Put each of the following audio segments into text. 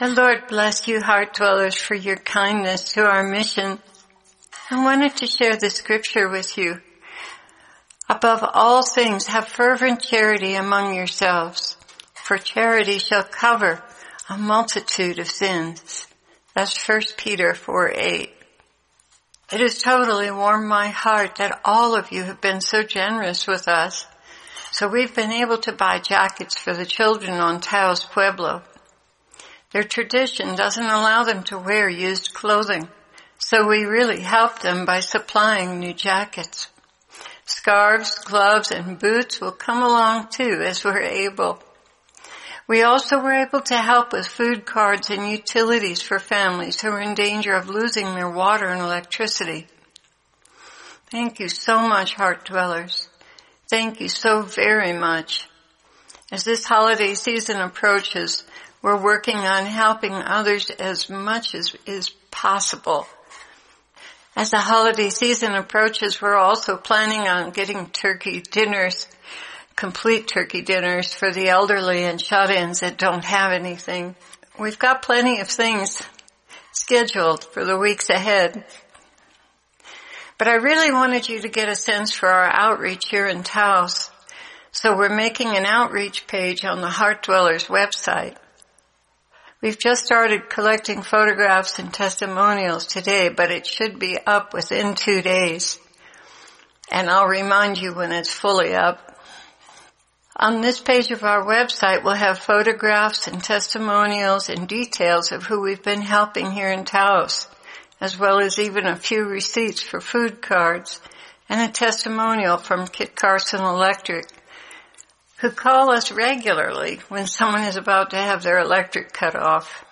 And Lord bless you heart dwellers for your kindness to our mission. I wanted to share the scripture with you. Above all things have fervent charity among yourselves, for charity shall cover a multitude of sins. That's 1 Peter 4 8. It has totally warmed my heart that all of you have been so generous with us. So we've been able to buy jackets for the children on Taos Pueblo. Their tradition doesn't allow them to wear used clothing. So we really help them by supplying new jackets. Scarves, gloves, and boots will come along too as we're able. We also were able to help with food cards and utilities for families who are in danger of losing their water and electricity. Thank you so much, Heart Dwellers. Thank you so very much. As this holiday season approaches, we're working on helping others as much as is possible. As the holiday season approaches, we're also planning on getting turkey dinners complete turkey dinners for the elderly and shut-ins that don't have anything. We've got plenty of things scheduled for the weeks ahead. But I really wanted you to get a sense for our outreach here in Taos. So we're making an outreach page on the Heart Dwellers website. We've just started collecting photographs and testimonials today, but it should be up within two days. And I'll remind you when it's fully up. On this page of our website, we'll have photographs and testimonials and details of who we've been helping here in Taos, as well as even a few receipts for food cards and a testimonial from Kit Carson Electric, who call us regularly when someone is about to have their electric cut off.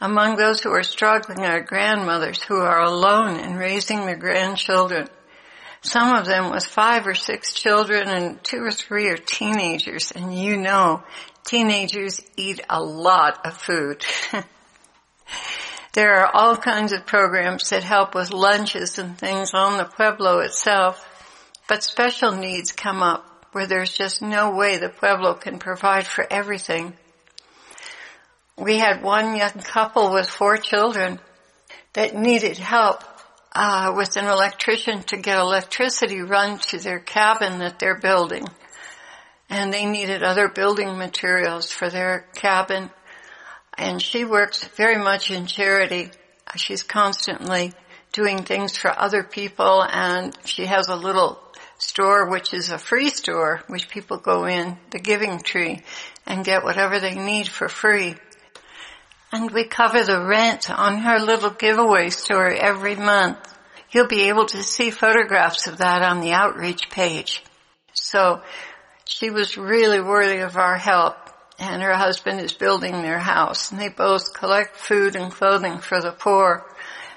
Among those who are struggling are grandmothers who are alone in raising their grandchildren some of them with five or six children and two or three are teenagers and you know teenagers eat a lot of food. there are all kinds of programs that help with lunches and things on the Pueblo itself, but special needs come up where there's just no way the Pueblo can provide for everything. We had one young couple with four children that needed help uh, with an electrician to get electricity run to their cabin that they're building. And they needed other building materials for their cabin. And she works very much in charity. She's constantly doing things for other people and she has a little store which is a free store which people go in, the giving tree, and get whatever they need for free. And we cover the rent on her little giveaway store every month. You'll be able to see photographs of that on the outreach page. So she was really worthy of our help and her husband is building their house and they both collect food and clothing for the poor.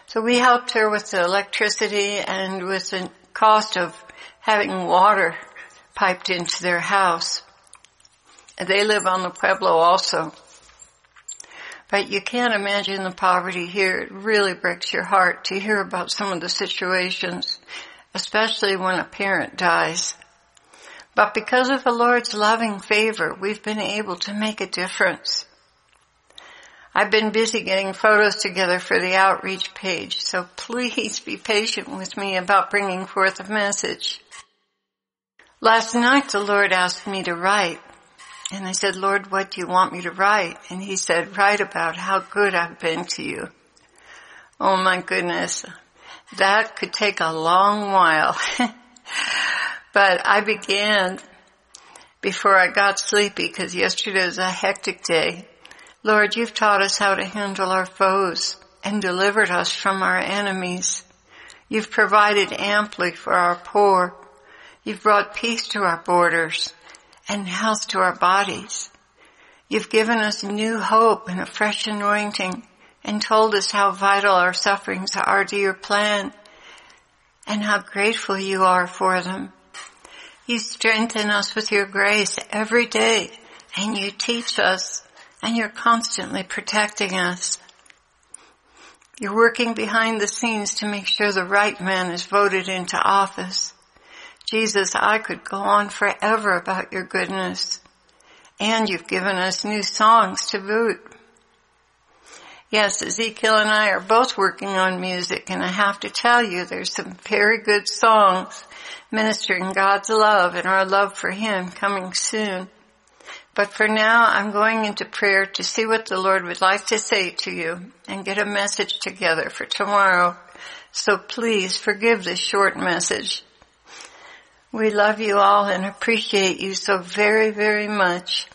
So we helped her with the electricity and with the cost of having water piped into their house. They live on the Pueblo also. But you can't imagine the poverty here. It really breaks your heart to hear about some of the situations, especially when a parent dies. But because of the Lord's loving favor, we've been able to make a difference. I've been busy getting photos together for the outreach page, so please be patient with me about bringing forth a message. Last night the Lord asked me to write, and I said, Lord, what do you want me to write? And he said, write about how good I've been to you. Oh my goodness. That could take a long while. but I began before I got sleepy because yesterday was a hectic day. Lord, you've taught us how to handle our foes and delivered us from our enemies. You've provided amply for our poor. You've brought peace to our borders and health to our bodies. You've given us new hope and a fresh anointing and told us how vital our sufferings are to your plan and how grateful you are for them. You strengthen us with your grace every day and you teach us and you're constantly protecting us. You're working behind the scenes to make sure the right man is voted into office. Jesus, I could go on forever about your goodness. And you've given us new songs to boot. Yes, Ezekiel and I are both working on music and I have to tell you there's some very good songs ministering God's love and our love for Him coming soon. But for now, I'm going into prayer to see what the Lord would like to say to you and get a message together for tomorrow. So please forgive this short message. We love you all and appreciate you so very, very much.